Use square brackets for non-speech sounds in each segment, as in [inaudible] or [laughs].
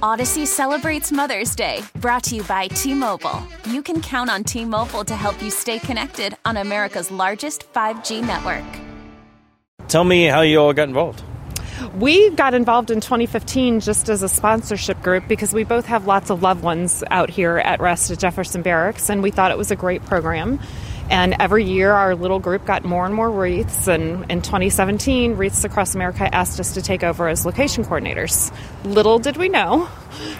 Odyssey celebrates Mother's Day, brought to you by T Mobile. You can count on T Mobile to help you stay connected on America's largest 5G network. Tell me how you all got involved. We got involved in 2015 just as a sponsorship group because we both have lots of loved ones out here at rest at Jefferson Barracks, and we thought it was a great program. And every year, our little group got more and more wreaths. And in 2017, Wreaths Across America asked us to take over as location coordinators. Little did we know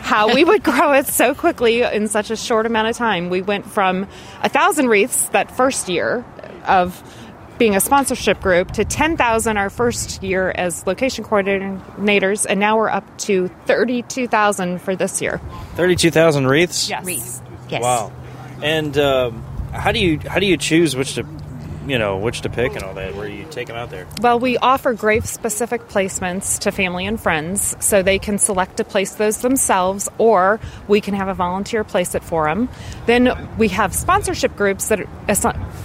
how we would grow it so quickly in such a short amount of time. We went from a thousand wreaths that first year of being a sponsorship group to 10,000 our first year as location coordinators, and now we're up to 32,000 for this year. 32,000 wreaths? Yes. Wreaths. Yes. Wow. And um, how do you how do you choose which to you know which to pick and all that? Where you take them out there? Well, we offer grave specific placements to family and friends so they can select to place those themselves or we can have a volunteer place it for them. Then we have sponsorship groups that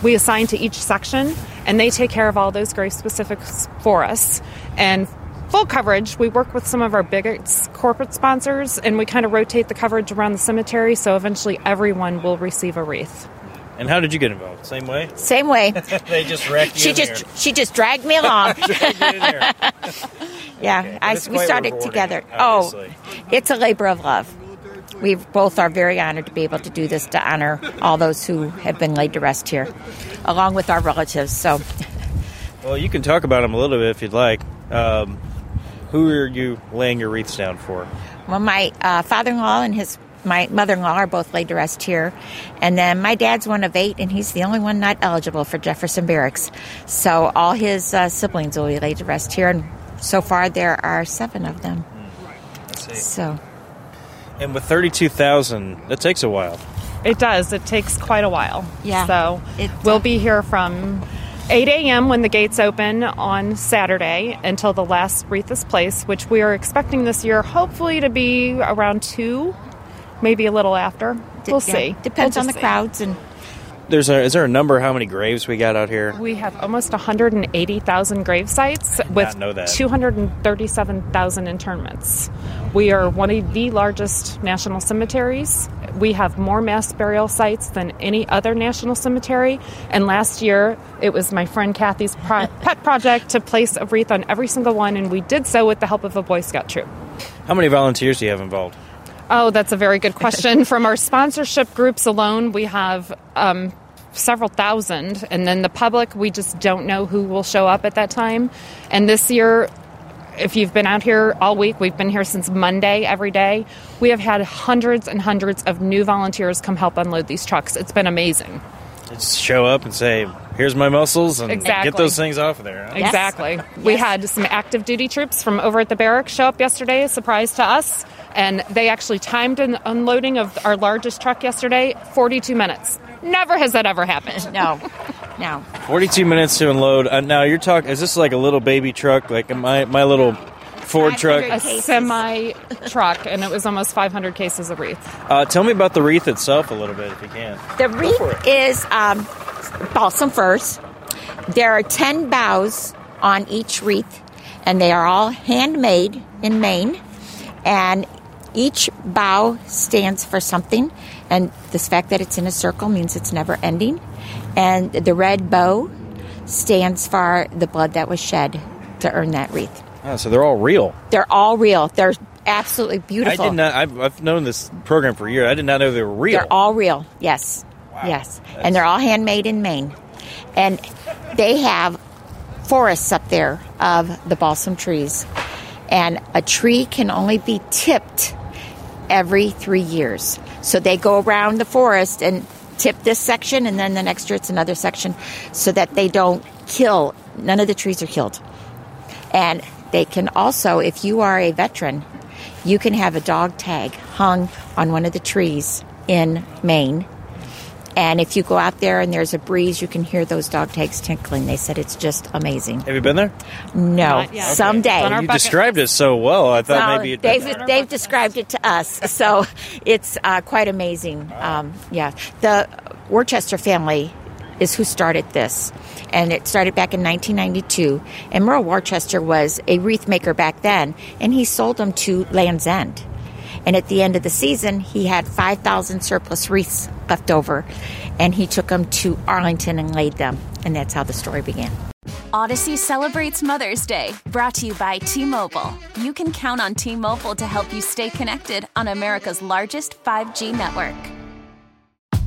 we assign to each section and they take care of all those grave specifics for us. And full coverage, we work with some of our biggest corporate sponsors and we kind of rotate the coverage around the cemetery so eventually everyone will receive a wreath. And how did you get involved? Same way? Same way. [laughs] they just wrecked you. she just there. she just dragged me along. [laughs] Dragged you in there. [laughs] yeah, Okay, I, we started together. obviously. Oh, it's a labor of love. We both are very honored to be able to do this to honor all those who have been laid to rest here, along with our relatives. So, Well, you can talk about them a little bit if you'd like. Um, who are you laying your wreaths down for? well, my uh, father-in-law and his my mother-in-law are both laid to rest here, and then my dad's one of eight, and he's the only one not eligible for Jefferson Barracks. So all his uh, siblings will be laid to rest here, and so far there are seven of them. Let's. So. And with 32,000, that takes a while. It does. It takes quite a while. Yeah. So It, we'll be here from 8 a.m. when the gates open on Saturday until the last wreath is placed, which we are expecting this year hopefully to be around 2, maybe a little after. We'll Yeah, see. Depends We'll on the see. crowds and There's a, is there a number how many graves we got out here? We have almost 180,000 grave sites with not know that. 237,000 internments. We are one of the largest national cemeteries. We have more mass burial sites than any other national cemetery. And last year, it was my friend Kathy's pro- [laughs] pet project to place a wreath on every single one, and we did so with the help of a Boy Scout troop. How many volunteers do you have involved? Oh, that's a very good question. [laughs] From our sponsorship groups alone, we have um, several thousand, and then the public, we just don't know who will show up at that time. And this year, if you've been out here all week, we've been here since Monday every day. We have had hundreds and hundreds of new volunteers come help unload these trucks. It's been amazing. Just show up and say, "Here's my muscles," and Exactly. get those things off of there. huh? Yes. Exactly. We Yes. had some active duty troops from over at the barracks show up yesterday, a surprise to us, and they actually timed an unloading of our largest truck yesterday 42 minutes. Never has that ever happened. no, no. 42 minutes to unload. Uh, now you're talking. Is this like a little baby truck, like my my little Ford truck? A semi truck, and it was almost 500 cases of wreath. Uh, tell me about the wreath itself a little bit, if you can. The wreath is um, balsam firs. There are ten boughs on each wreath, and they are all handmade in Maine. And each bough stands for something, and this fact that it's in a circle means it's never ending. And the red bow stands for the blood that was shed to earn that wreath. Oh, so they're all real. They're all real. They're absolutely beautiful. I did not. I've, I've known this program for years. I did not know they were real. They're all real. Yes. Yes. And they're all handmade in Maine. And they have forests up there of the balsam trees. And a tree can only be tipped every three years. So they go around the forest and tip this section, and then the next year it's another section so that they don't kill. None of the trees are killed. And they can also, if you are a veteran, you can have a dog tag hung on one of the trees in Maine. And if you go out there and there's a breeze, you can hear those dog tags tinkling. They said it's just amazing. Have you been there? No, Not someday. On you bucket described it so well. I thought Well, maybe you'd they've been they've described it to us, so it's uh, quite amazing. Um, yeah, the Worcester family is who started this, and it started back in 1992. And Morrill Worcester was a wreath maker back then, and he sold them to Land's End. And at the end of the season, he had 5,000 surplus wreaths left over, and he took them to Arlington and laid them. And that's how the story began. Odyssey celebrates Mother's Day, brought to you by T Mobile. You can count on T Mobile to help you stay connected on America's largest 5G network.